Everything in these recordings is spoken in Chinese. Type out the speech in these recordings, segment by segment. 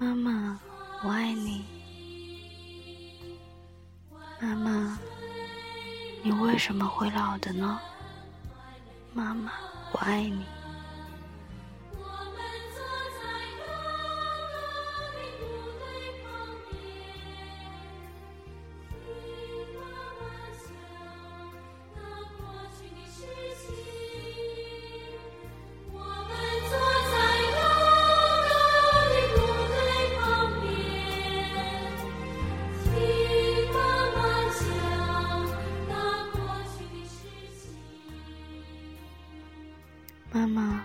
妈妈我爱你。妈妈你为什么会老的呢？妈妈我爱你。妈妈，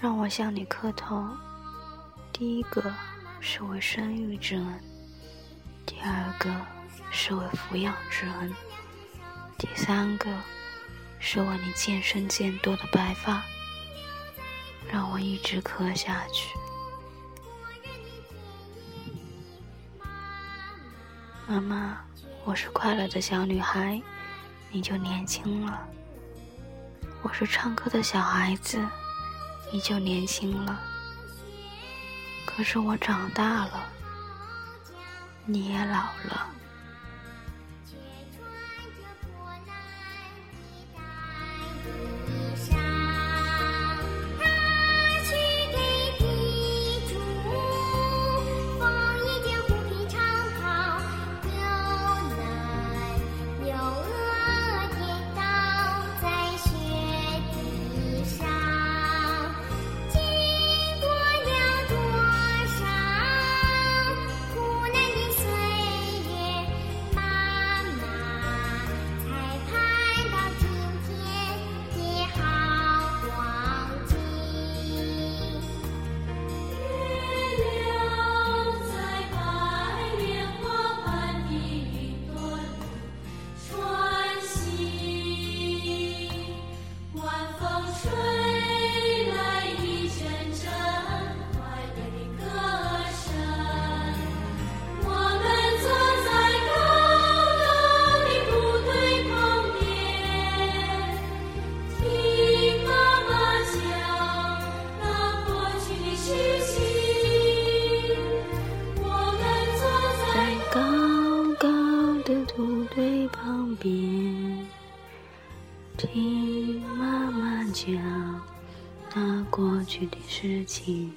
让我向你磕头。第一个是为生育之恩，第二个是为抚养之恩，第三个是为你渐生渐多的白发。让我一直磕下去。妈妈，我是快乐的小女孩，你就年轻了。我是唱歌的小孩子，你就年轻了。可是我长大了，你也老了。边听妈妈讲那过去的事情。